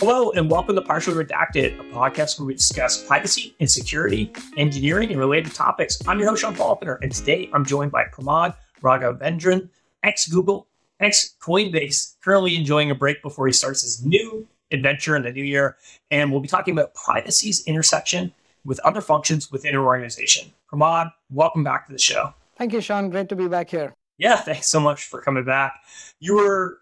Hello, and welcome to Partially Redacted, a podcast where we discuss privacy and security, engineering, and related topics. I'm your host, Sean Falconer, and today I'm joined by Pramod Raghavendran, ex Google, ex Coinbase, currently enjoying a break before he starts his new adventure in the new year. And we'll be talking about privacy's intersection with other functions within an organization. Pramod, welcome back to the show. Thank you, Sean. Great to be back here. Yeah, thanks so much for coming back. You were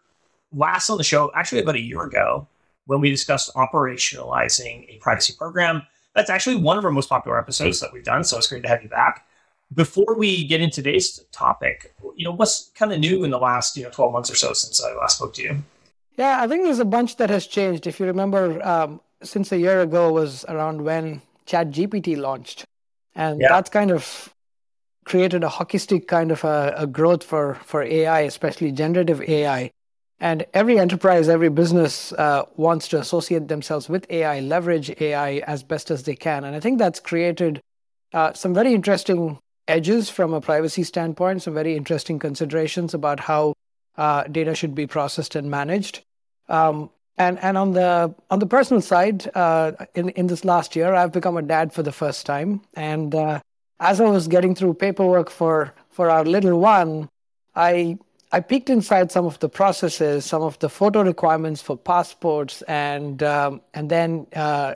last on the show actually about a year ago when we discussed operationalizing a privacy program. That's actually one of our most popular episodes that we've done. So it's great to have you back. Before we get into today's topic, you know, what's kind of new in the last, you know, 12 months or so since I last spoke to you? Yeah, I think there's a bunch that has changed. If you remember, um, since a year ago was around when ChatGPT launched. And yeah. that's kind of created a hockey stick kind of a, a growth for, for AI, especially generative AI. And every enterprise, every business uh, wants to associate themselves with AI, leverage AI as best as they can. And I think that's created uh, some very interesting edges from a privacy standpoint, some very interesting considerations about how uh, data should be processed and managed. Um, and and on the on the personal side, uh, in in this last year, I've become a dad for the first time. And uh, as I was getting through paperwork for for our little one, I I peeked inside some of the processes, some of the photo requirements for passports, and um, and then uh,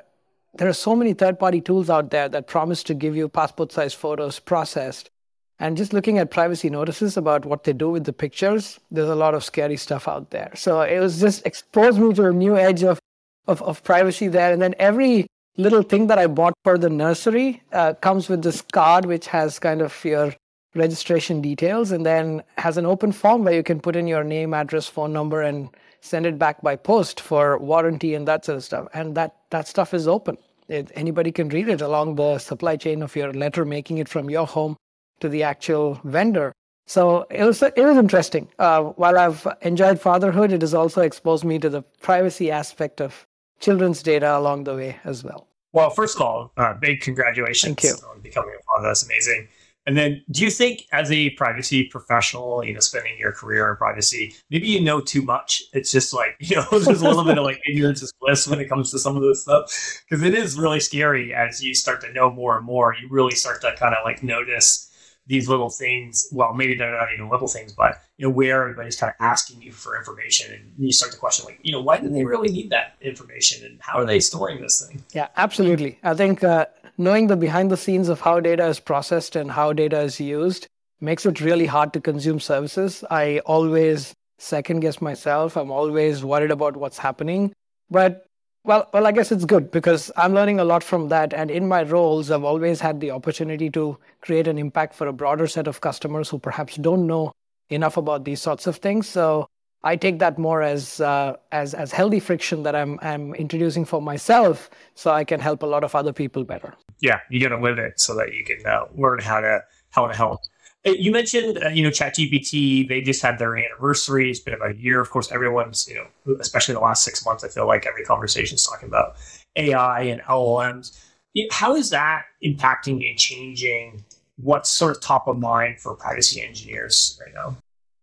there are so many third-party tools out there that promise to give you passport-sized photos processed. And just looking at privacy notices about what they do with the pictures, there's a lot of scary stuff out there. So it was just exposed me to a new edge of of, of privacy there. And then every little thing that I bought for the nursery uh, comes with this card, which has kind of your registration details and then has an open form where you can put in your name, address, phone number, and send it back by post for warranty and that sort of stuff. And that, that stuff is open. It, anybody can read it along the supply chain of your letter, making it from your home to the actual vendor. So it was it was interesting. Uh, while I've enjoyed fatherhood, it has also exposed me to the privacy aspect of children's data along the way as well. Well, first of all, uh, big congratulations Thank you. on becoming a father. That's amazing. And then, do you think, as a privacy professional, you know, spending your career in privacy, maybe you know too much? It's just like, you know, there's a little bit of like ignorance is bliss when it comes to some of this stuff. Because it is really scary as you start to know more and more. You really start to kind of like notice these little things. Well, maybe they're not even little things, but, you know, where everybody's kind of asking you for information. And you start to question, like, you know, why do they really need that information? And how are they storing this thing? Yeah, absolutely. I think, uh, knowing the behind the scenes of how data is processed and how data is used makes it really hard to consume services. I always second guess myself. I'm always worried about what's happening. But well, well, I guess it's good because I'm learning a lot from that. And in my roles, I've always had the opportunity to create an impact for a broader set of customers who perhaps don't know enough about these sorts of things. So I take that more as uh, as as healthy friction that I'm I'm introducing for myself, so I can help a lot of other people better. Yeah, you got to live it so that you can uh, learn how to how to help. Uh, you mentioned, uh, you know, ChatGPT. They just had their anniversary. It's been about a year. Of course, everyone's, you know, especially the last six months. I feel like every conversation is talking about AI and LLMs. How is that impacting and changing what's sort of top of mind for privacy engineers right now?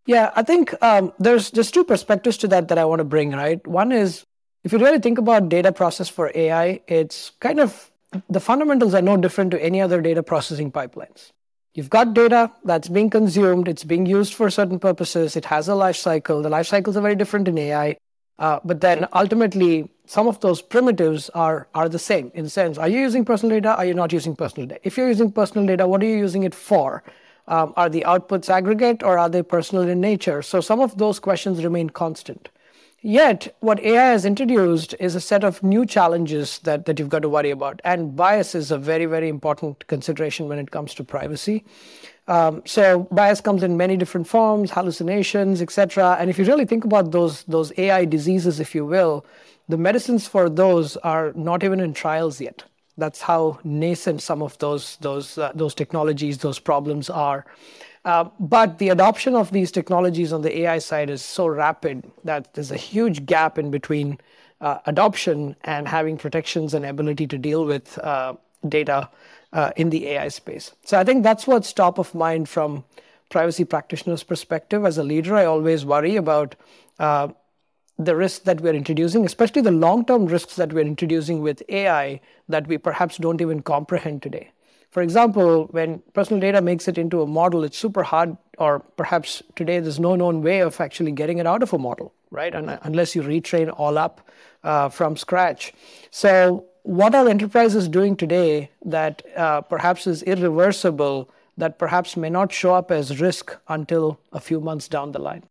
Yeah, I think um, there's just two perspectives to that that I want to bring, right? One is if you really think about data process for AI, it's kind of the fundamentals are no different to any other data processing pipelines. You've got data that's being consumed, it's being used for certain purposes, it has a life cycle. The life cycles are very different in AI. Uh, but then ultimately, some of those primitives are, are the same in the sense are you using personal data? Are you not using personal data? If you're using personal data, what are you using it for? Um, are the outputs aggregate or are they personal in nature? So some of those questions remain constant. Yet, what AI has introduced is a set of new challenges that, you've got to worry about. And bias is a very, very important consideration when it comes to privacy. Um, so bias comes in many different forms, hallucinations, etc. And if you really think about those those AI diseases, if you will, the medicines for those are not even in trials yet. That's how nascent some of those those uh, those technologies, those problems are. Uh, but the adoption of these technologies on the AI side is so rapid that there's a huge gap in between uh, adoption and having protections and ability to deal with uh, data uh, in the AI space. So I think that's what's top of mind from privacy practitioners' perspective. As a leader, I always worry about uh, the risks that we're introducing, especially the long term risks that we're introducing with AI that we perhaps don't even comprehend today. For example, when personal data makes it into a model, it's super hard, or perhaps today there's no known way of actually getting it out of a model, right? And, unless you retrain all up uh, from scratch. So, what are enterprises doing today that uh, perhaps is irreversible, that perhaps may not show up as risk until a few months down the line?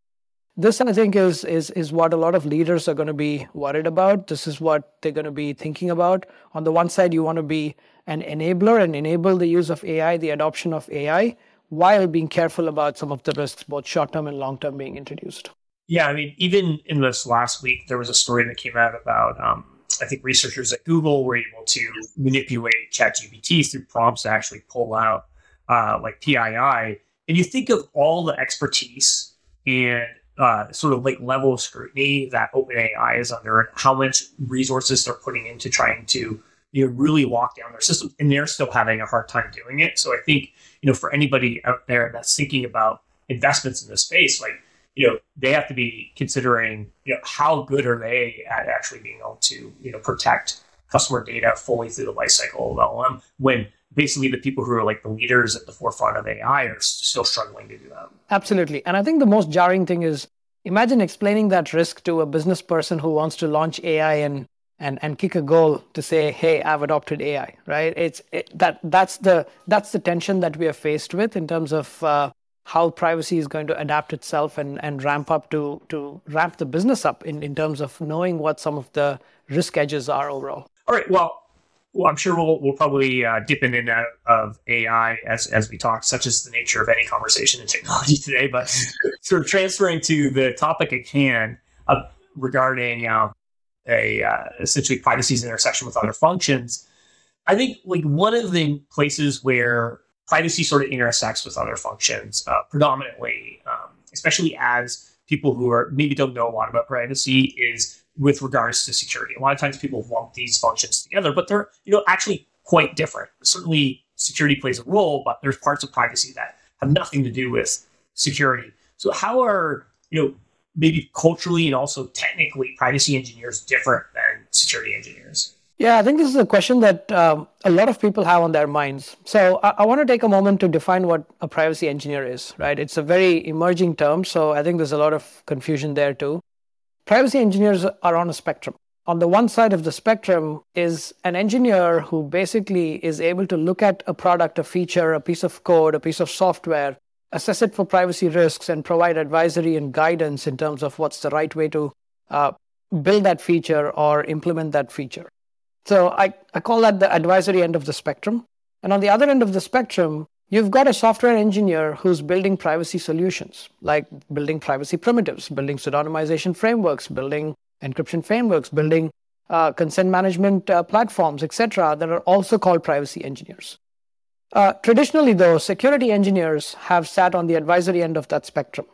This, I think, is, is, is what a lot of leaders are going to be worried about. This is what they're going to be thinking about. On the one side, you want to be an enabler and enable the use of AI, the adoption of AI, while being careful about some of the risks, both short term and long term, being introduced. Yeah, I mean, even in this last week, there was a story that came out about, um, I think researchers at Google were able to manipulate ChatGPT through prompts to actually pull out uh, like PII. And you think of all the expertise and uh, sort of like level of scrutiny that OpenAI is under, and how much resources they're putting into trying to you know really lock down their system and they're still having a hard time doing it. So i think you know for anybody out there that's thinking about investments in this space like you know they have to be considering you know how good are they at actually being able to you know protect customer data fully through the lifecycle of LLM when basically the people who are like the leaders at the forefront of AI are still struggling to do that. Absolutely. And I think the most jarring thing is imagine explaining that risk to a business person who wants to launch AI and and and kick a goal to say hey i've adopted ai right it's it, that that's the that's the tension that we are faced with in terms of uh, how privacy is going to adapt itself and and ramp up to to ramp the business up in in terms of knowing what some of the risk edges are overall all right well well, I'm sure we'll, we'll probably uh, dip in and out of AI as, as we talk, such as the nature of any conversation in technology today. But sort of transferring to the topic at hand uh, regarding uh, a uh, essentially privacy's intersection with other functions. I think like one of the places where privacy sort of intersects with other functions, uh, predominantly, um, especially as people who are maybe don't know a lot about privacy, is with regards to security. A lot of times people lump these functions together, but they're you know actually quite different. Certainly, security plays a role, but there's parts of privacy that have nothing to do with security. So how are you know maybe culturally and also technically privacy engineers different than security engineers? Yeah, I think this is a question that um, a lot of people have on their minds. So I, I want to take a moment to define what a privacy engineer is, right? It's a very emerging term, so I think there's a lot of confusion there too. Privacy engineers are on a spectrum. On the one side of the spectrum is an engineer who basically is able to look at a product, a feature, a piece of code, a piece of software, assess it for privacy risks and provide advisory and guidance in terms of what's the right way to uh, build that feature or implement that feature. So I, I call that the advisory end of the spectrum. And on the other end of the spectrum, you've got a software engineer who's building privacy solutions, like building privacy primitives, building pseudonymization frameworks, building encryption frameworks, building uh, consent management uh, platforms, etc., that are also called privacy engineers. Uh, traditionally, though, security engineers have sat on the advisory end of that spectrum.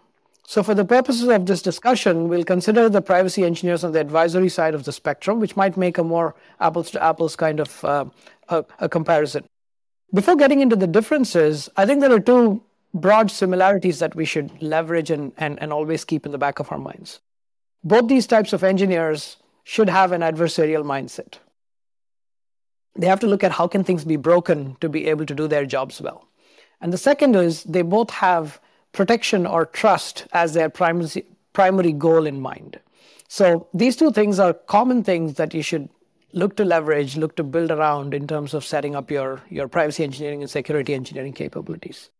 So, for the purposes of this discussion, we'll consider the privacy engineers on the advisory side of the spectrum, which might make a more apples to apples kind of uh, a, a comparison. Before getting into the differences, I think there are two broad similarities that we should leverage and, and, and always keep in the back of our minds. Both these types of engineers should have an adversarial mindset. They have to look at how can things be broken to be able to do their jobs well. And the second is they both have protection or trust as their primary, primary goal in mind. So these two things are common things that you should look to leverage look to build around in terms of setting up your, your privacy engineering and security engineering capabilities.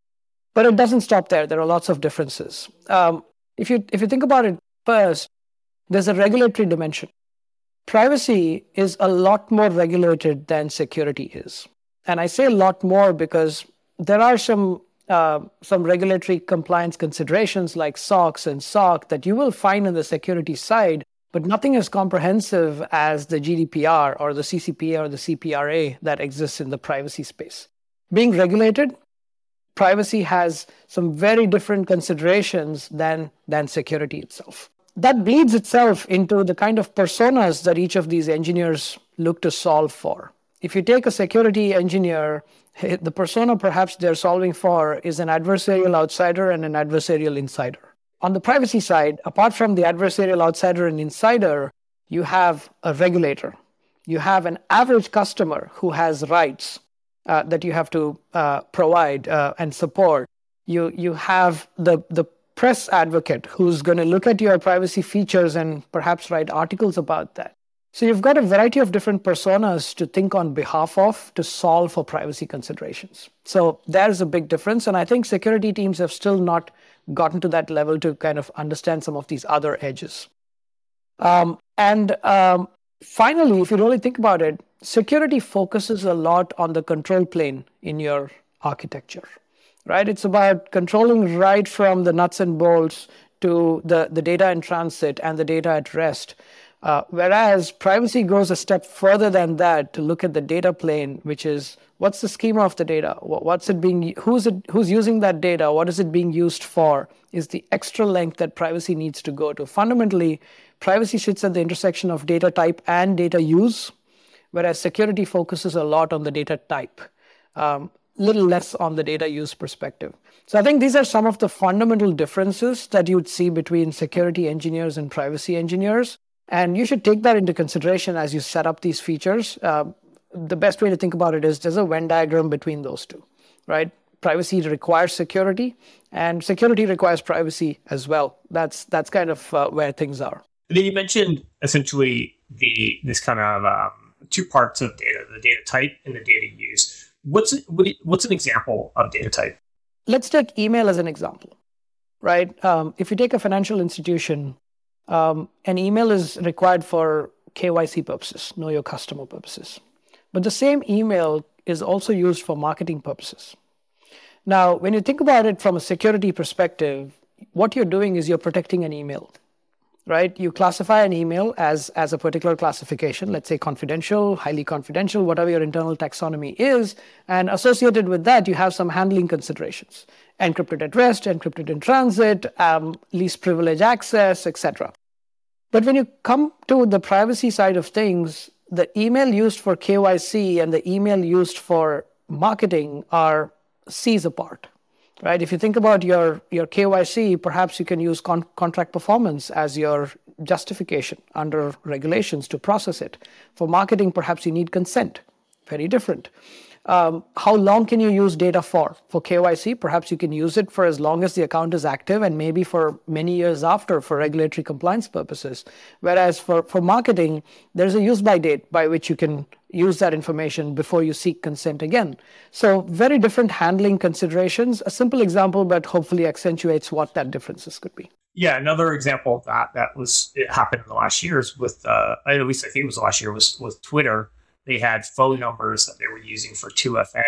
But it doesn't stop there. There are lots of differences. Um, if you if you think about it first there's a regulatory dimension. Privacy is a lot more regulated than security is. And I say a lot more because there are some uh, some regulatory compliance considerations like SOX and SOC that you will find on the security side, but nothing as comprehensive as the GDPR or the CCPA or the CPRA that exists in the privacy space. Being regulated, privacy has some very different considerations than, than security itself that bleeds itself into the kind of personas that each of these engineers look to solve for. If you take a security engineer, the persona perhaps they're solving for is an adversarial outsider and an adversarial insider. On the privacy side, apart from the adversarial outsider and insider, you have a regulator. You have an average customer who has rights uh, that you have to uh, provide uh, and support. You you have the the press advocate who's going to look at your privacy features and perhaps write articles about that. So you've got a variety of different personas to think on behalf of to solve for privacy considerations. So there's a big difference. And I think security teams have still not gotten to that level to kind of understand some of these other edges. Um, and um, finally, if you really think about it, security focuses a lot on the control plane in your architecture, right? It's about controlling right from the nuts and bolts to the, the data in transit and the data at rest uh, whereas privacy goes a step further than that to look at the data plane, which is what's the schema of the data, what's it being, who's it, who's using that data, what is it being used for, is the extra length that privacy needs to go to. Fundamentally, privacy sits at the intersection of data type and data use, whereas security focuses a lot on the data type, um, little less on the data use perspective. So I think these are some of the fundamental differences that you would see between security engineers and privacy engineers. And you should take that into consideration as you set up these features. Uh, the best way to think about it is there's a Venn diagram between those two, right? Privacy requires security, and security requires privacy as well. That's that's kind of uh, where things are. then you mentioned essentially the this kind of um, two parts of data: the data type and the data use. What's what's an example of data type? Let's take email as an example, right? Um, if you take a financial institution, um, an email is required for KYC purposes, know your customer purposes. But the same email is also used for marketing purposes. Now, when you think about it from a security perspective, what you're doing is you're protecting an email, right? You classify an email as, as a particular classification, let's say confidential, highly confidential, whatever your internal taxonomy is. And associated with that, you have some handling considerations encrypted at rest, encrypted in transit, um, least privilege access, etc. But when you come to the privacy side of things, the email used for KYC and the email used for marketing are seas apart. Right? If you think about your, your KYC, perhaps you can use con- contract performance as your justification under regulations to process it. For marketing, perhaps you need consent. Very different um, how long can you use data for? For KYC, perhaps you can use it for as long as the account is active and maybe for many years after for regulatory compliance purposes. Whereas for, for marketing, there's a use by date by which you can use that information before you seek consent again. So, very different handling considerations. A simple example, but hopefully accentuates what that differences could be. Yeah, another example of that that was it happened in the last years with uh, at least I think it was last year was with Twitter they had phone numbers that they were using for 2FA.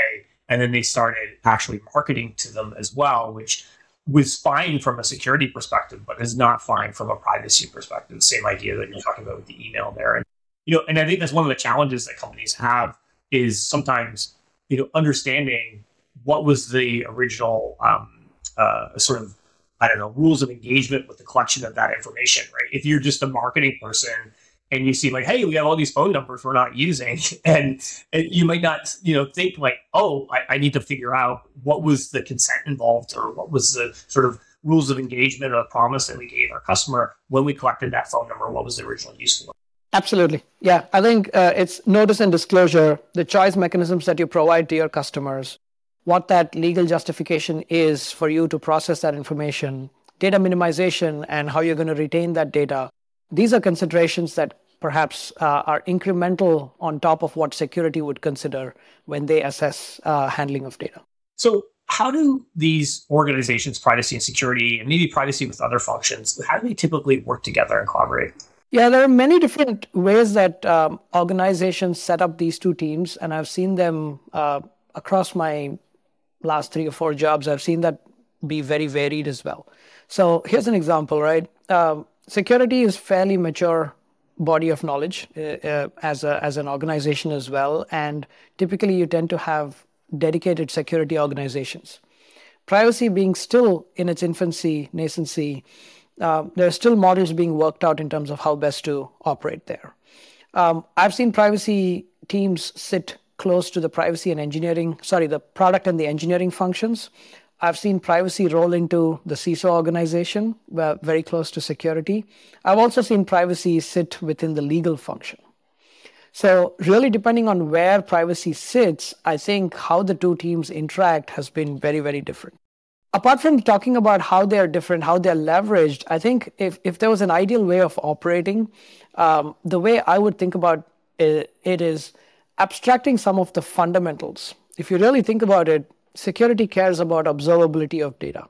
And then they started actually marketing to them as well, which was fine from a security perspective, but is not fine from a privacy perspective. Same idea that you're talking about with the email there. And you know, and I think that's one of the challenges that companies have is sometimes, you know, understanding what was the original um, uh, sort of I don't know rules of engagement with the collection of that information, right? If you're just a marketing person and you see like, hey, we have all these phone numbers we're not using, and, and you might not, you know, think like, oh, I, I, need to figure out what was the consent involved or what was the sort of rules of engagement or the promise that we gave our customer when we collected that phone number. What was the original use for? Absolutely, yeah. I think uh, it's notice and disclosure, the choice mechanisms that you provide to your customers, what that legal justification is for you to process that information, data minimization, and how you're going to retain that data these are considerations that perhaps uh, are incremental on top of what security would consider when they assess uh, handling of data. So, how do these organizations, privacy and security, and maybe privacy with other functions, how do they typically work together and collaborate? Yeah, there are many different ways that um, organizations set up these two teams, and I've seen them uh, across my last three or four jobs. I've seen that be very varied as well. So here's an example, right? Um, security is fairly mature body of knowledge uh, uh, as a, as an organization as well, and typically you tend to have dedicated security organizations. Privacy being still in its infancy, nascency, uh, there are still models being worked out in terms of how best to operate there. Um, I've seen privacy teams sit close to the privacy and engineering, sorry, the product and the engineering functions. I've seen privacy roll into the CISO organization, very close to security. I've also seen privacy sit within the legal function. So, really, depending on where privacy sits, I think how the two teams interact has been very, very different. Apart from talking about how they are different, how they're leveraged, I think if, if there was an ideal way of operating, um, the way I would think about it, it is abstracting some of the fundamentals. If you really think about it, security cares about observability of data.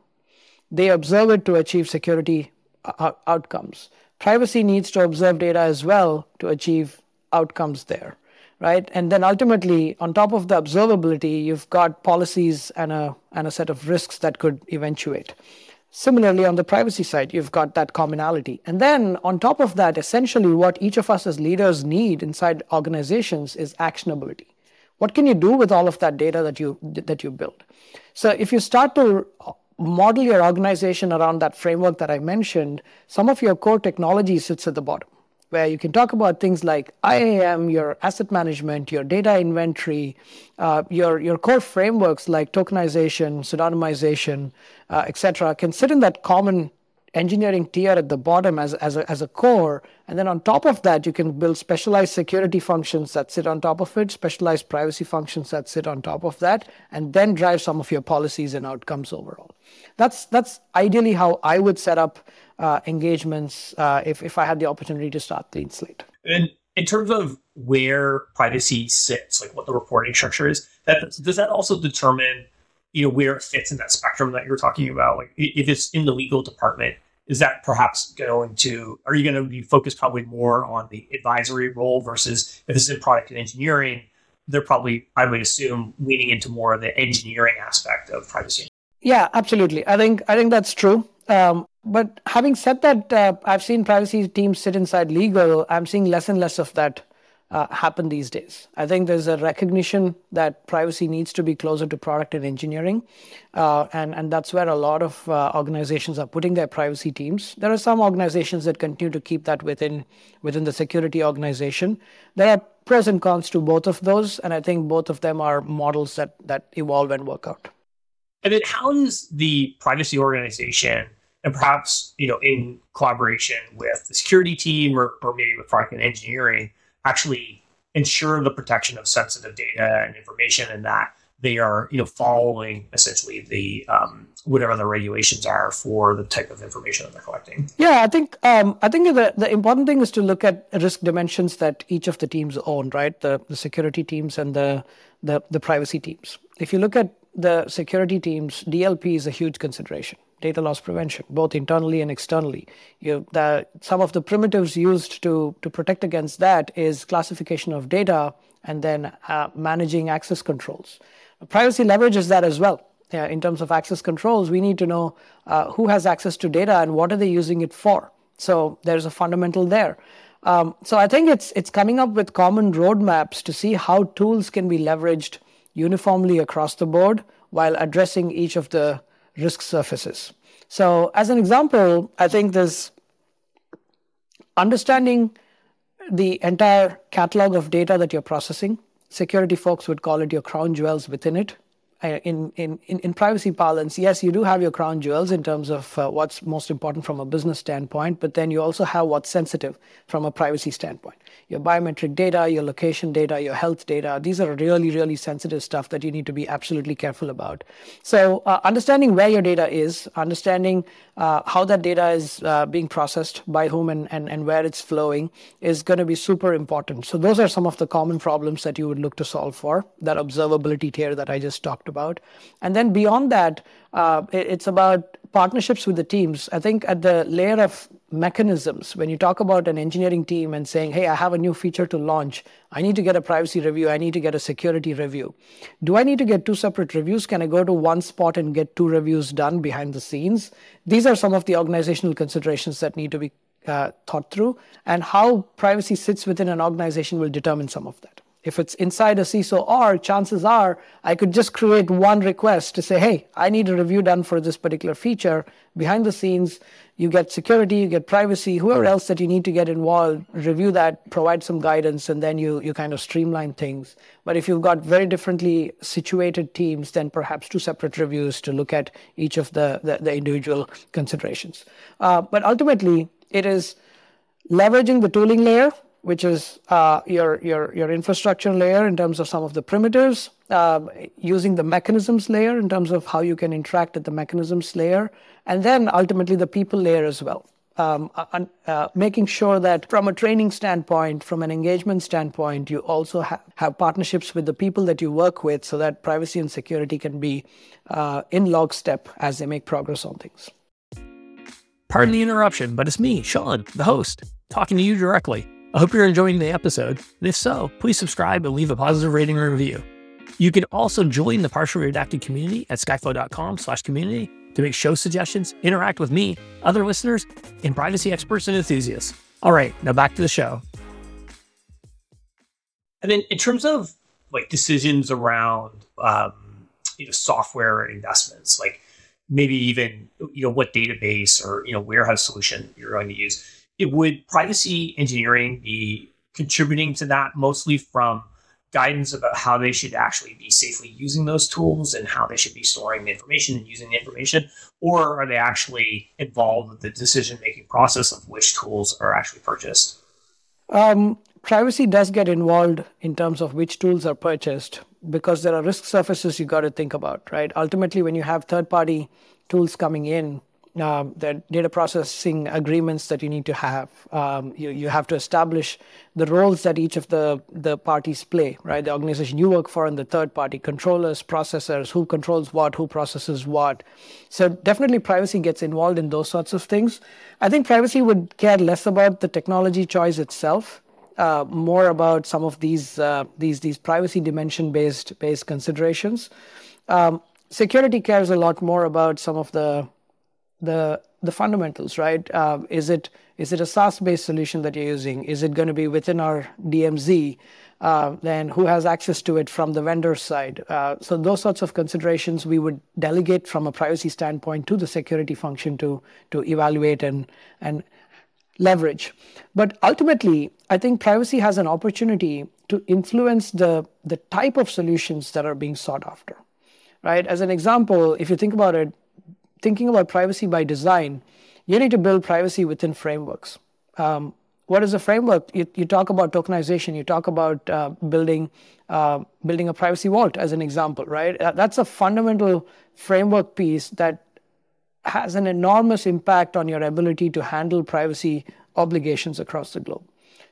They observe it to achieve security uh, outcomes. Privacy needs to observe data as well to achieve outcomes there, right? And then ultimately, on top of the observability, you've got policies and a, and a set of risks that could eventuate. Similarly, on the privacy side, you've got that commonality. And then on top of that, essentially what each of us as leaders need inside organizations is actionability. What can you do with all of that data that you that you build? So if you start to model your organization around that framework that I mentioned, some of your core technology sits at the bottom where you can talk about things like IAM, your asset management, your data inventory, uh, your, your core frameworks like tokenization, pseudonymization, uh, etc., can sit in that common engineering tier at the bottom as, as, a, as a core. And then on top of that, you can build specialized security functions that sit on top of it, specialized privacy functions that sit on top of that, and then drive some of your policies and outcomes overall. That's, that's ideally how I would set up uh, engagements uh, if, if I had the opportunity to start Clean Slate. And in terms of where privacy sits, like what the reporting structure is, that does that also determine you know where it fits in that spectrum that you're talking about? Like if it's in the legal department, is that perhaps going to are you going to be focused probably more on the advisory role versus if it's in product and engineering? They're probably, I would assume, leaning into more of the engineering aspect of privacy. Yeah, absolutely. I think I think that's true. Um, but having said that, uh, I've seen privacy teams sit inside legal. I'm seeing less and less of that uh, happen these days. I think there's a recognition that privacy needs to be closer to product and engineering, uh, and and that's where a lot of uh, organizations are putting their privacy teams. There are some organizations that continue to keep that within within the security organization. There are pros and cons to both of those, and I think both of them are models that that evolve and work out. And then, how does the privacy organization and perhaps you know in collaboration with the security team or, or maybe with product and engineering actually ensure the protection of sensitive data and information and that they are you know following essentially the um, whatever the regulations are for the type of information that they're collecting. Yeah i think um, i think the, the important thing is to look at risk dimensions that each of the teams own right? The, the security teams and the, the the privacy teams. If you look at the security teams dlp is a huge consideration data loss prevention, both internally and externally. You, the, some of the primitives used to, to protect against that is classification of data and then uh, managing access controls. Privacy leverages that as well. In terms of access controls, we need to know uh, who has access to data and what are they using it for. So there's a fundamental there. Um, so I think it's it's coming up with common roadmaps to see how tools can be leveraged uniformly across the board while addressing each of the risk surfaces. So, as an example, I think this understanding the entire catalog of data that you're processing, security folks would call it your crown jewels within it. Uh, in, in, in privacy parlance, yes, you do have your crown jewels in terms of uh, what's most important from a business standpoint, but then you also have what's sensitive from a privacy standpoint your biometric data, your location data, your health data. These are really, really sensitive stuff that you need to be absolutely careful about. So, uh, understanding where your data is, understanding uh, how that data is uh, being processed, by whom, and, and, and where it's flowing is going to be super important. So, those are some of the common problems that you would look to solve for, that observability tier that I just talked about. And then beyond that, uh, it's about partnerships with the teams. I think at the layer of mechanisms, when you talk about an engineering team and saying, hey, I have a new feature to launch, I need to get a privacy review, I need to get a security review. Do I need to get two separate reviews? Can I go to one spot and get two reviews done behind the scenes? These are some of the organizational considerations that need to be uh, thought through, and how privacy sits within an organization will determine some of that. If it's inside a CISO org, chances are I could just create one request to say, hey, I need a review done for this particular feature. Behind the scenes, you get security, you get privacy, whoever else that you need to get involved, review that, provide some guidance, and then you, you kind of streamline things. But if you've got very differently situated teams, then perhaps two separate reviews to look at each of the, the, the individual considerations. Uh, but ultimately, it is leveraging the tooling layer which is uh, your, your, your infrastructure layer in terms of some of the primitives, uh, using the mechanisms layer in terms of how you can interact at the mechanisms layer, and then ultimately the people layer as well. Um, uh, uh making sure that from a training standpoint, from an engagement standpoint, you also ha- have partnerships with the people that you work with so that privacy and security can be uh, in lockstep as they make progress on things. Pardon the interruption, but it's me, Sean, the host, talking to you directly. I hope you're enjoying the episode, and if so, please subscribe and leave a positive rating or review. You can also join the partially redacted community at skyflow.com slash community to make show suggestions, interact with me, other listeners, and privacy experts and enthusiasts. All right, now back to the show. And then in terms of like decisions around um, you know software investments, like maybe even you know what database or you know warehouse solution you're going to use it would privacy engineering be contributing to that mostly from guidance about how they should actually be safely using those tools and how they should be storing the information and using the information? Or are they actually involved with the decision making process of which tools are actually purchased? Um, privacy does get involved in terms of which tools are purchased because there are risk surfaces you got to think about right? Ultimately when you have third party tools coming in um, the data processing agreements that you need to have. Um, you, you have to establish the roles that each of the, the parties play, right? The organization you work for and the third party controllers, processors, who controls what, who processes what. So definitely privacy gets involved in those sorts of things. I think privacy would care less about the technology choice itself. Uh, more about some of these uh, these these privacy dimension based based considerations. Um, security cares a lot more about some of the the the fundamentals, right? Uh, is it is it a SaaS-based solution that you're using? Is it going to be within our DMZ? Uh, then who has access to it from the vendor side? Uh, so those sorts of considerations we would delegate from a privacy standpoint to the security function to to evaluate and and leverage. But ultimately, I think privacy has an opportunity to influence the the type of solutions that are being sought after. Right? As an example, if you think about it, thinking about privacy by design, you need to build privacy within frameworks. Um, what is a framework? You, you, talk about tokenization. You talk about uh, building uh, building a privacy vault as an example, right? Uh, that's a fundamental framework piece that has an enormous impact on your ability to handle privacy obligations across the globe.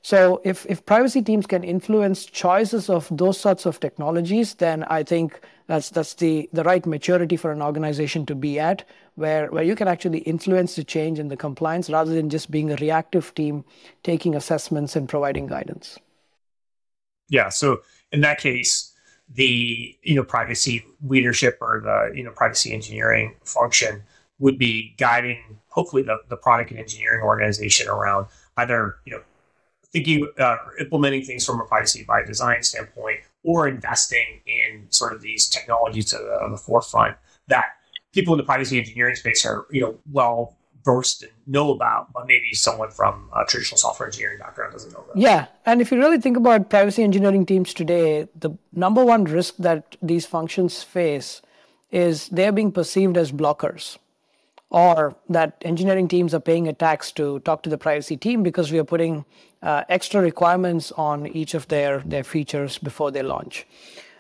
So if, if privacy teams can influence choices of those sorts of technologies, then I think that's that's the, the right maturity for an organization to be at, where, where you can actually influence the change in the compliance rather than just being a reactive team taking assessments and providing guidance. Yeah. So in that case, the you know privacy leadership or the you know privacy engineering function would be guiding hopefully the, the product and engineering organization around either you know thinking uh, implementing things from a privacy by design standpoint or investing in sort of these technologies to the, the forefront that people in the privacy engineering space are you know well versed and know about, but maybe someone from a traditional software engineering background doesn't know about. Yeah, and if you really think about privacy engineering teams today, the number one risk that these functions face is they're being perceived as blockers or that engineering teams are paying a tax to talk to the privacy team because we are putting uh, extra requirements on each of their, their features before they launch.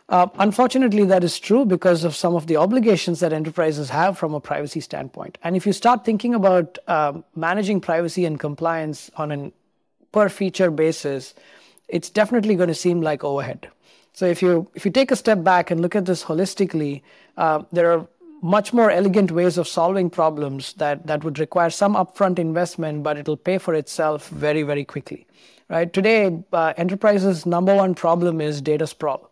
Uh, unfortunately, that is true because of some of the obligations that enterprises have from a privacy standpoint. And if you start thinking about uh, managing privacy and compliance on a per feature basis, it's definitely going to seem like overhead. So if you if you take a step back and look at this holistically, uh, there are much more elegant ways of solving problems that, that would require some upfront investment, but it'll pay for itself very, very quickly. Right? Today, uh, enterprises' number one problem is data sprawl.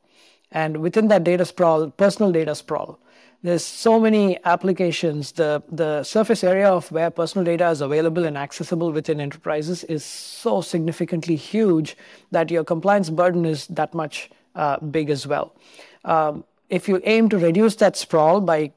And within that data sprawl, personal data sprawl. there's so many applications. The the surface area of where personal data is available and accessible within enterprises is so significantly huge that your compliance burden is that much uh, big as well. Um, if you aim to reduce that sprawl by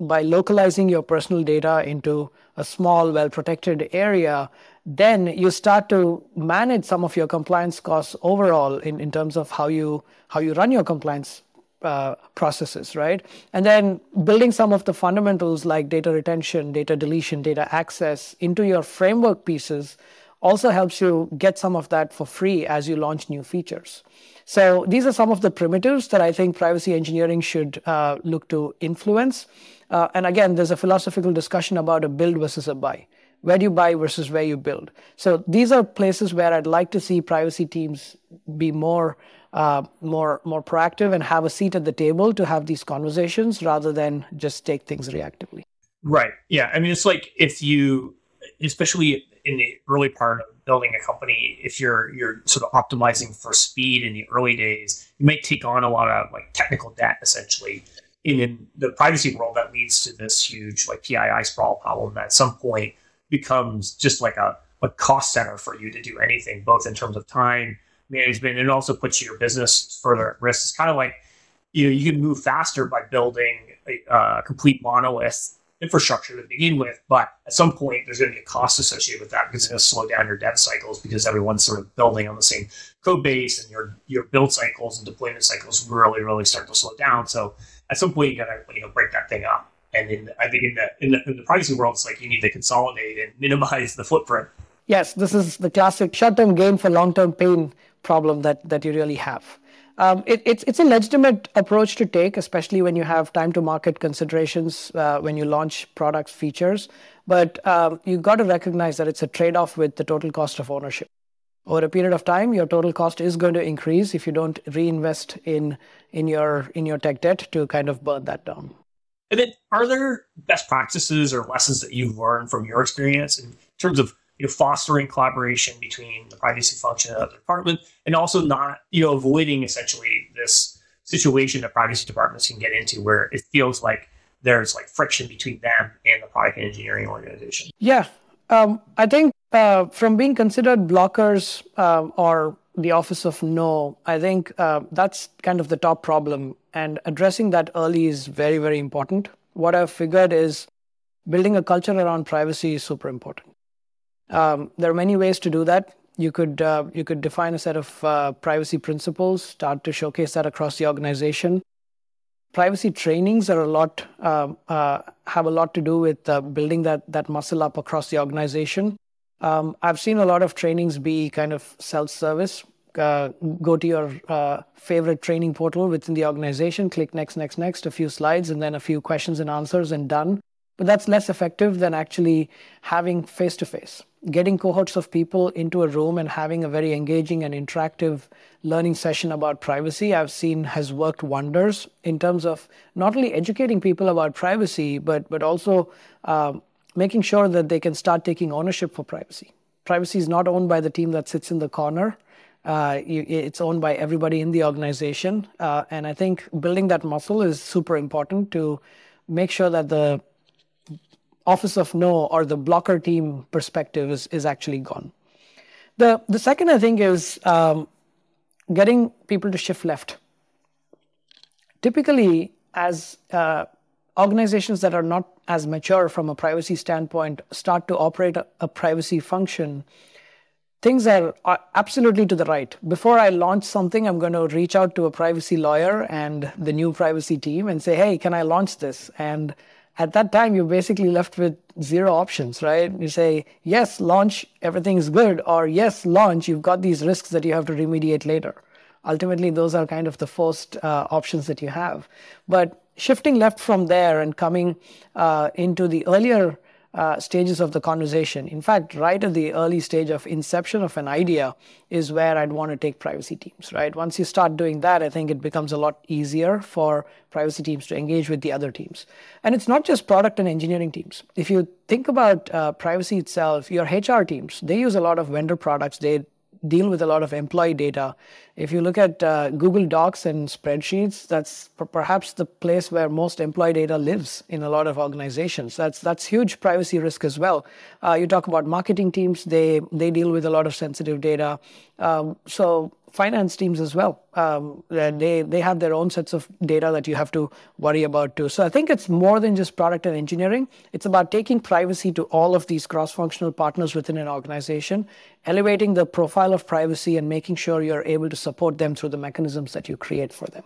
by localizing your personal data into a small, well protected area, then you start to manage some of your compliance costs overall in, in terms of how you how you run your compliance uh, processes, right? And then building some of the fundamentals like data retention, data deletion, data access into your framework pieces also helps you get some of that for free as you launch new features. So these are some of the primitives that I think privacy engineering should uh, look to influence. Uh, and again, there's a philosophical discussion about a build versus a buy. Where do you buy versus where you build? So these are places where I'd like to see privacy teams be more uh, more more proactive and have a seat at the table to have these conversations rather than just take things reactively. Right. Yeah. I mean, it's like if you, especially in the early part of building a company, if you're you're sort of optimizing for speed in the early days, you might take on a lot of like technical debt essentially. In the privacy world, that leads to this huge like PII sprawl problem that at some point becomes just like a, a cost center for you to do anything, both in terms of time management and also puts your business further at risk. It's kind of like you know you can move faster by building a, a complete monolith infrastructure to begin with, but at some point there's going to be a cost associated with that because it's going to slow down your dev cycles because everyone's sort of building on the same code base and your your build cycles and deployment cycles really really start to slow down. So at some point you got to you know break that thing up. And in, I think in the, in the in the privacy world, it's like you need to consolidate and minimize the footprint. Yes, this is the classic short-term gain for long-term pain problem that that you really have. Um, it, it's it's a legitimate approach to take, especially when you have time to market considerations uh, when you launch products features. But um, you got to recognize that it's a trade-off with the total cost of ownership. Over a period of time, your total cost is going to increase if you don't reinvest in in your in your tech debt to kind of burn that down. And then, are there best practices or lessons that you've learned from your experience in terms of you know, fostering collaboration between the privacy function of the department and also not, you know, avoiding essentially this situation that privacy departments can get into where it feels like there's like friction between them and the product engineering organization. Yeah. Um, I think uh, from being considered blockers uh, or the office of no, I think uh, that's kind of the top problem. And addressing that early is very, very important. What I've figured is building a culture around privacy is super important. Um, there are many ways to do that. You could uh, you could define a set of uh, privacy principles, start to showcase that across the organization. Privacy trainings are a lot have a lot to do with building that that muscle up across the organization. Um, I've seen a lot of trainings be kind of self-service. Uh, go to your uh, favorite training portal within the organization, click next, next, next, a few slides, and then a few questions and answers, and done. But that's less effective than actually having face to face getting cohorts of people into a room and having a very engaging and interactive learning session about privacy i've seen has worked wonders in terms of not only educating people about privacy but but also uh, making sure that they can start taking ownership for privacy privacy is not owned by the team that sits in the corner uh, it's owned by everybody in the organization uh, and i think building that muscle is super important to make sure that the office of no or the blocker team perspective is, is actually gone. The, the second, I think, is um, getting people to shift left. Typically, as uh, organizations that are not as mature from a privacy standpoint start to operate a, privacy function, things are, are, absolutely to the right. Before I launch something, I'm going to reach out to a privacy lawyer and the new privacy team and say, hey, can I launch this? And at that time you're basically left with zero options right you say yes launch everything's good or yes launch you've got these risks that you have to remediate later ultimately those are kind of the first uh, options that you have but shifting left from there and coming uh, into the earlier uh, stages of the conversation. In fact, right at the early stage of inception of an idea is where I'd want to take privacy teams, right? Once you start doing that, I think it becomes a lot easier for privacy teams to engage with the other teams. And it's not just product and engineering teams. If you think about uh, privacy itself, your HR teams, they use a lot of vendor products. They deal with a lot of employee data. If you look at uh, Google Docs and spreadsheets, that's p- perhaps the place where most employee data lives in a lot of organizations. That's that's huge privacy risk as well. Uh, you talk about marketing teams; they they deal with a lot of sensitive data. Um, so finance teams as well. Um, they they have their own sets of data that you have to worry about too. So I think it's more than just product and engineering. It's about taking privacy to all of these cross-functional partners within an organization, elevating the profile of privacy, and making sure you're able to support them through the mechanisms that you create for them.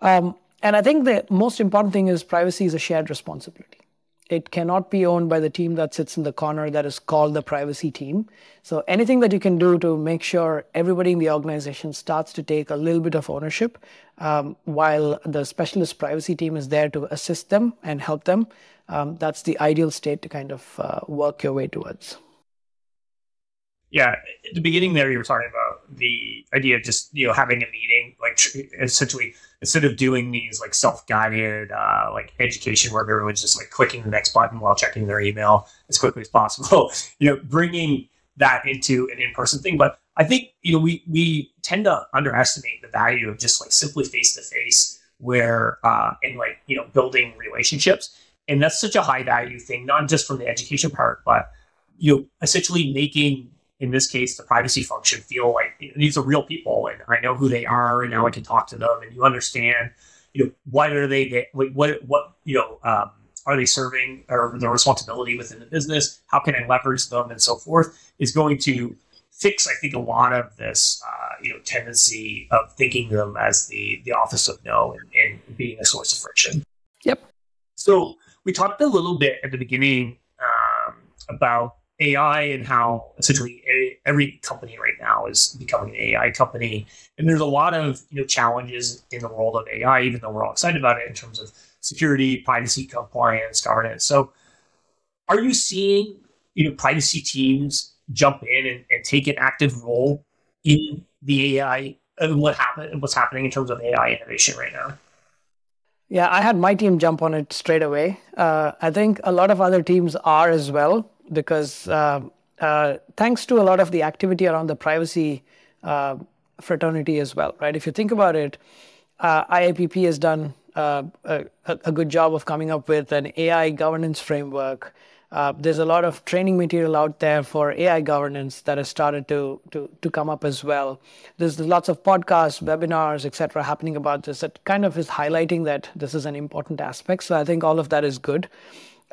Um, and I think the most important thing is privacy is a shared responsibility. It cannot be owned by the team that sits in the corner that is called the privacy team. So anything that you can do to make sure everybody in the organization starts to take a little bit of ownership, um, while the specialist privacy team is there to assist them and help them, um, that's the ideal state to kind of uh, work your way towards. Yeah, at the beginning there, you were talking about the idea of just you know having a meeting, like essentially instead of doing these like self-guided uh, like education where everyone's just like clicking the next button while checking their email as quickly as possible, you know, bringing that into an in-person thing. But I think you know we we tend to underestimate the value of just like simply face-to-face where uh, and like you know building relationships, and that's such a high value thing, not just from the education part, but you know essentially making in this case, the privacy function feel like these are real people and I know who they are and now I can talk to them and you understand, you know, what are they, like, what, what, you know, um, are they serving or their responsibility within the business? How can I leverage them and so forth is going to fix, I think, a lot of this, uh, you know, tendency of thinking them as the, the office of no and, and being a source of friction. Yep. So we talked a little bit at the beginning um, about AI and how essentially every company right now is becoming an AI company. And there's a lot of you know challenges in the world of AI, even though we're all excited about it in terms of security, privacy, compliance, governance. So, are you seeing you know privacy teams jump in and, and take an active role in the AI and what happened, what's happening in terms of AI innovation right now? Yeah, I had my team jump on it straight away. Uh, I think a lot of other teams are as well because uh, uh, thanks to a lot of the activity around the privacy uh, fraternity as well, right? If you think about it, IAPP has done a, good job of coming up with an AI governance framework. There's a lot of training material out there for AI governance that has started to, to, to come up as well. There's lots of podcasts, webinars, etc., happening about this that kind of is highlighting that this is an important aspect. So I think all of that is good.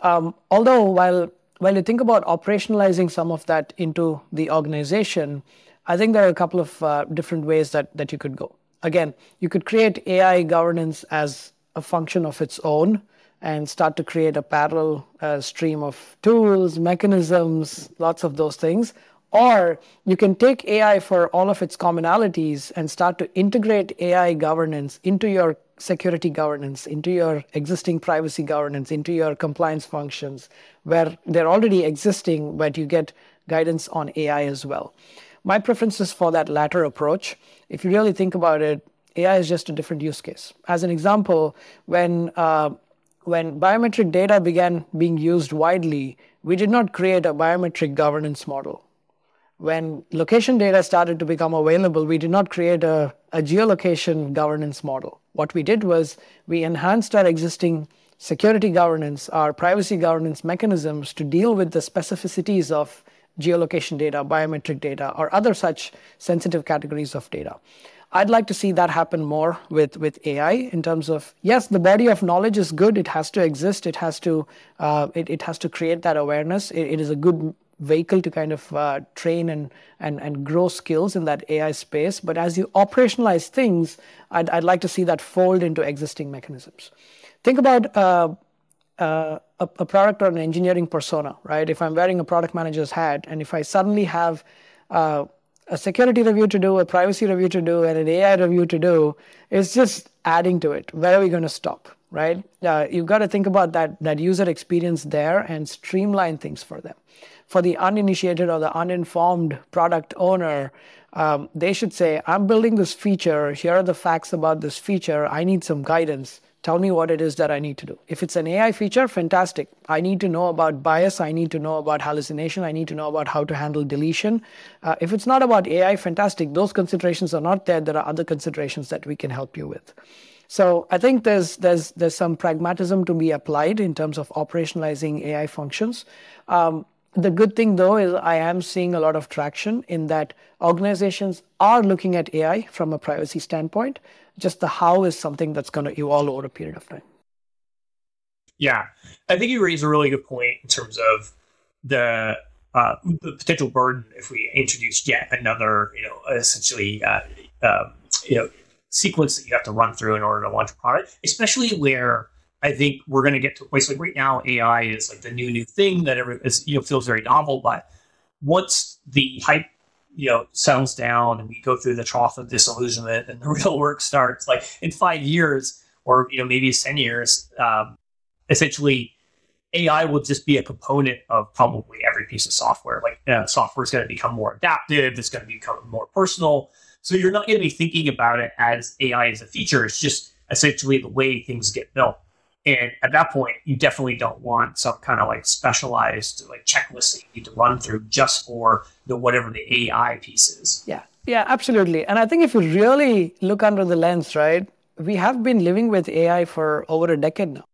Um, although while when you think about operationalizing some of that into the organization, I think there are a couple of uh, different ways that, that you could go. Again, you could create AI governance as a function of its own and start to create a parallel uh, stream of tools, mechanisms, lots of those things. Or you can take AI for all of its commonalities and start to integrate AI governance into your security governance, into your existing privacy governance, into your compliance functions, where they're already existing, but you get guidance on AI as well. My preference is for that latter approach. If you really think about it, AI is just a different use case. As an example, when uh, when biometric data began being used widely, we did not create a biometric governance model. When location data started to become available, we did not create a, a geolocation governance model. What we did was we enhanced our existing security governance, our privacy governance mechanisms to deal with the specificities of geolocation data, biometric data, or other such sensitive categories of data. I'd like to see that happen more with, with AI in terms of yes, the body of knowledge is good. It has to exist. It has to uh, it, it has to create that awareness. it, it is a good vehicle to kind of uh, train and, and, and grow skills in that AI space. But as you operationalize things, I'd, I'd like to see that fold into existing mechanisms. Think about uh, uh, a, a, product or an engineering persona, right? If I'm wearing a product manager's hat and if I suddenly have uh, a security review to do, a privacy review to do, and an AI review to do, it's just adding to it. Where are we going to stop, right? Uh, you've got to think about that, that user experience there and streamline things for them. For the uninitiated or the uninformed product owner, um, they should say, I'm building this feature. Here are the facts about this feature. I need some guidance Tell me what it is that I need to do. If it's an AI feature, fantastic. I need to know about bias. I need to know about hallucination. I need to know about how to handle deletion. Uh, if it's not about AI, fantastic. Those considerations are not there. There are other considerations that we can help you with. So I think there's there's there's some pragmatism to be applied in terms of operationalizing AI functions. Um, the good thing though is I am seeing a lot of traction in that organizations are looking at AI from a privacy standpoint. Just the how is something that's going to evolve over a period of time. Yeah, I think you raise a really good point in terms of the uh, the potential burden if we introduce yet another, you know, essentially, uh, uh, you know, sequence that you have to run through in order to launch a product, especially where I think we're going to get to a place like right now, AI is like the new new thing that every, is, you know feels very novel. But once the hype you know settles down and we go through the trough of disillusionment and the real work starts, like in five years or you know maybe ten years, um, essentially AI will just be a component of probably every piece of software. Like uh, software is going to become more adaptive. It's going to become more personal. So you're not going to be thinking about it as AI as a feature. It's just essentially the way things get built. And at that point, you definitely don't want some kind of like specialized like checklist that you need to run through just for the whatever the AI piece is. Yeah. Yeah, absolutely. And I think if you really look under the lens, right, we have been living with AI for over a decade now.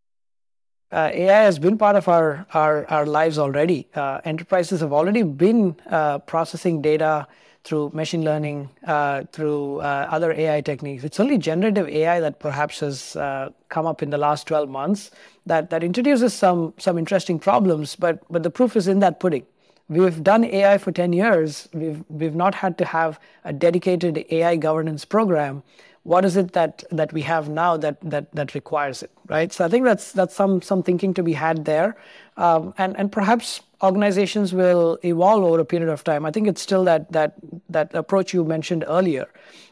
Uh, AI has been part of our our, our lives already. Uh, enterprises have already been uh, processing data through machine learning, uh, through uh, other AI techniques. It's only generative AI that perhaps has uh, come up in the last 12 months that, that introduces some, some interesting problems, but, but the proof is in that pudding. We've done AI for 10 years. We've, we've not had to have a dedicated AI governance program. What is it that, that we have now that, that, that requires it, right? So I think that's, that's some, some thinking to be had there. Um, and, and perhaps organizations will evolve over a period of time. I think it's still that that that approach you mentioned earlier.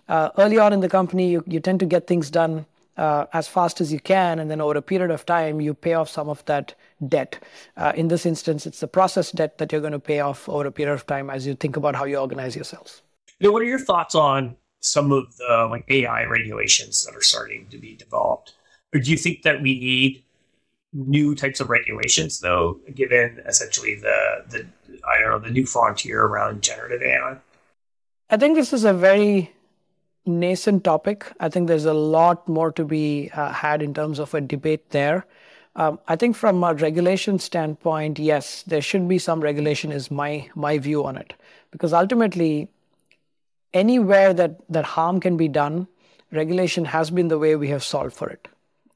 Uh, early on in the company, you, you tend to get things done uh, as fast as you can, and then over a period of time, you pay off some of that debt. Uh, in this instance, it's the process debt that you're going to pay off over a period of time as you think about how you organize yourselves. Now, what are your thoughts on some of the like AI regulations that are starting to be developed? Or do you think that we need new types of regulations, though, given essentially the the I don't know the new frontier around generative AI? I think this is a very nascent topic. I think there's a lot more to be uh, had in terms of a debate there. Um, I think from a regulation standpoint, yes, there should be some regulation. Is my my view on it because ultimately, anywhere that that harm can be done, regulation has been the way we have solved for it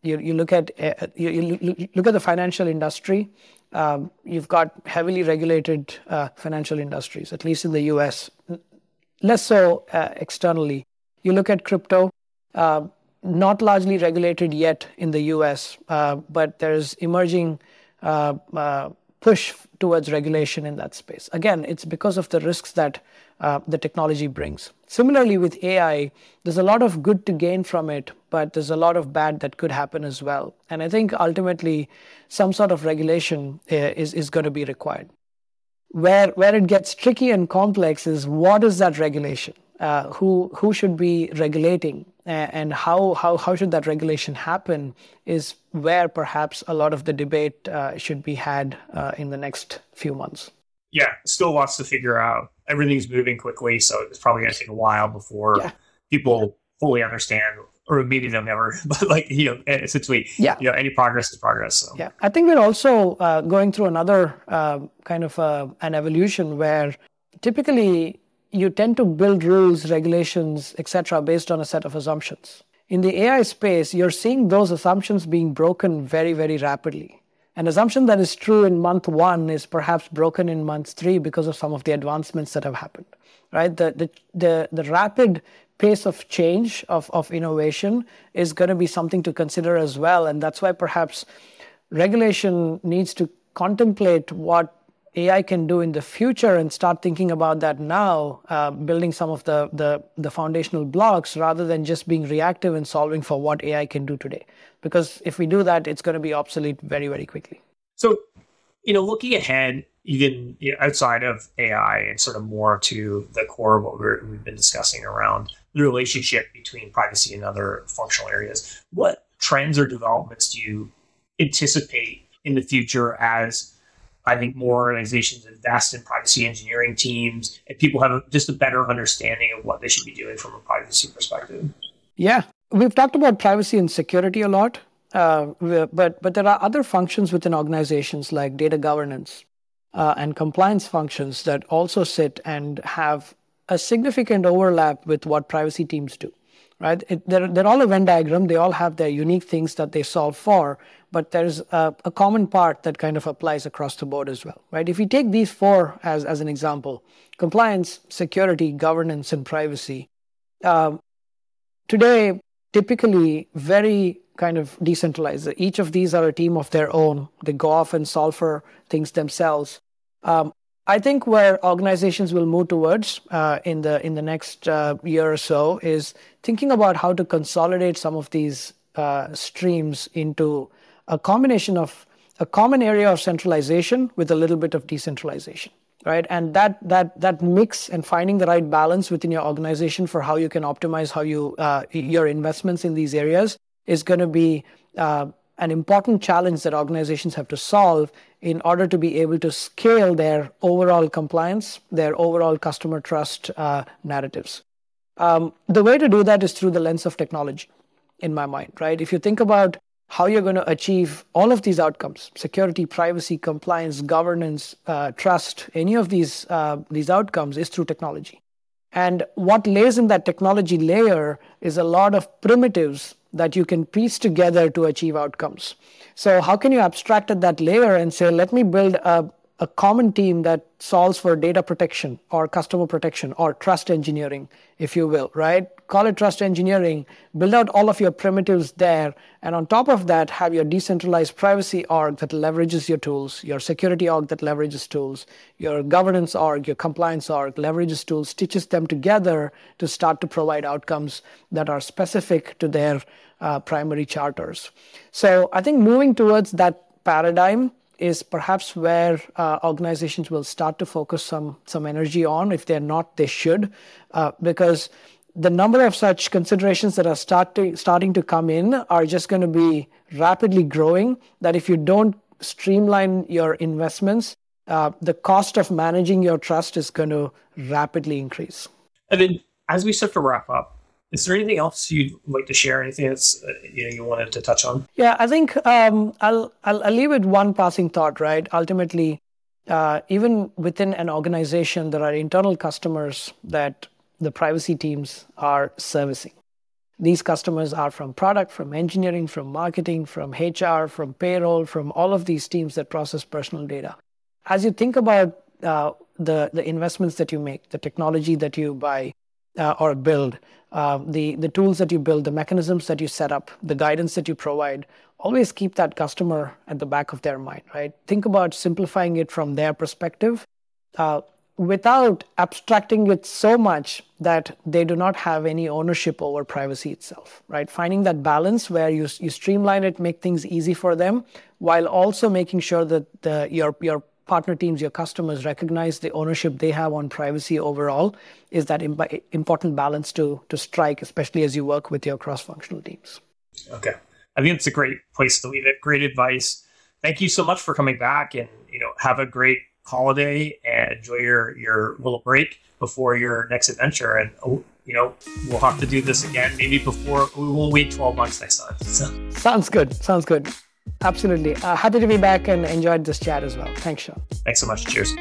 you, you look at uh, you, you, look at the financial industry. Um, you've got heavily regulated uh, financial industries, at least in the U.S. Less so uh, externally. You look at crypto, uh, not largely regulated yet in the U.S., uh, but there's emerging uh, push towards regulation in that space. Again, it's because of the risks that uh, the technology brings. Similarly, with AI, there's a lot of good to gain from it, but there's a lot of bad that could happen as well. And I think ultimately, some sort of regulation uh, is, is going to be required. Where, where it gets tricky and complex is what is that regulation? Uh, who, who should be regulating and how, how, how should that regulation happen is where perhaps a lot of the debate uh, should be had uh, in the next few months yeah, still lots to figure out. Everything's moving quickly, so it's probably going to take a while before yeah. people fully understand, or maybe they'll never. But like you know, essentially, yeah, you know, any progress is progress. So. Yeah, I think we're also uh, going through another uh, kind of uh, an evolution where typically you tend to build rules, regulations, etc., based on a set of assumptions. In the AI space, you're seeing those assumptions being broken very, very rapidly. An assumption that is true in month one is perhaps broken in month three because of some of the advancements that have happened, right? The, the, the, the rapid pace of change, of, of innovation, is going to be something to consider as well. And that's why perhaps regulation needs to contemplate what AI can do in the future and start thinking about that now, uh, building some of the, the, the foundational blocks rather than just being reactive and solving for what AI can do today. Because if we do that, it's going to be obsolete very, very quickly. So, you know, looking ahead, even you know, outside of AI and sort of more to the core of what we have been discussing around the relationship between privacy and other functional areas, what trends or developments do you anticipate in the future as I think more organizations invest in privacy engineering teams and people have just a better understanding of what they should be doing from a privacy perspective. Yeah, we've talked about privacy and security a lot, uh, but but there are other functions within organizations like data governance uh, and compliance functions that also sit and have a significant overlap with what privacy teams do right? It, they're, they're all a Venn diagram. They all have their unique things that they solve for, but there's a, a, common part that kind of applies across the board as well, right? If you take these four as, as an example, compliance, security, governance, and privacy, um, today, typically very kind of decentralized. Each of these are a team of their own. They go off and solve for things themselves. Um, I think where organizations will move towards uh, in the in the next uh, year or so is thinking about how to consolidate some of these uh, streams into a combination of a common area of centralization with a little bit of decentralization, right? And that that that mix and finding the right balance within your organization for how you can optimize how you uh, your investments in these areas is going to be uh, an important challenge that organizations have to solve in order to be able to scale their overall compliance, their overall customer trust uh, narratives. Um, the way to do that is through the lens of technology, in my mind, right? If you think about how you're going to achieve all of these outcomes security, privacy, compliance, governance, uh, trust, any of these, uh, these outcomes is through technology. And what lays in that technology layer is a lot of primitives that you can piece together to achieve outcomes. So, how can you abstract at that layer and say, let me build a, a common team that solves for data protection or customer protection or trust engineering, if you will, right? Call it trust engineering, build out all of your primitives there, and on top of that, have your decentralized privacy org that leverages your tools, your security org that leverages tools, your governance org, your compliance org leverages tools, stitches them together to start to provide outcomes that are specific to their uh, primary charters. So I think moving towards that paradigm is perhaps where uh, organizations will start to focus some some energy on. If they're not, they should, uh, because the number of such considerations that are starting starting to come in are just going to be rapidly growing. That if you don't streamline your investments, uh, the cost of managing your trust is going to rapidly increase. And then, as we start to wrap up, is there anything else you'd like to share? Anything that's uh, you know you wanted to touch on? Yeah, I think um, I'll, I'll, I'll leave with one passing thought. Right, ultimately, uh, even within an organization, there are internal customers that the privacy teams are servicing. These customers are from product, from engineering, from marketing, from HR, from payroll, from all of these teams that process personal data. As you think about uh, the the investments that you make, the technology that you buy uh, or build, uh, the, the tools that you build, the mechanisms that you set up, the guidance that you provide, always keep that customer at the back of their mind, right? Think about simplifying it from their perspective uh, without abstracting it so much that they do not have any ownership over privacy itself, right? Finding that balance where you, you streamline it, make things easy for them, while also making sure that the, your, your partner teams, your customers recognize the ownership they have on privacy overall is that Im- important balance to, to strike, especially as you work with your cross functional teams. Okay. I think it's a great place to leave it. Great advice. Thank you so much for coming back and you know have a great holiday and enjoy your your little break before your next adventure and oh, you know we'll have to do this again maybe before we will wait 12 months next time so. sounds good sounds good Absolutely. Uh, happy to be back and enjoyed this chat as well. Thanks, Sean. Thanks so much. Cheers.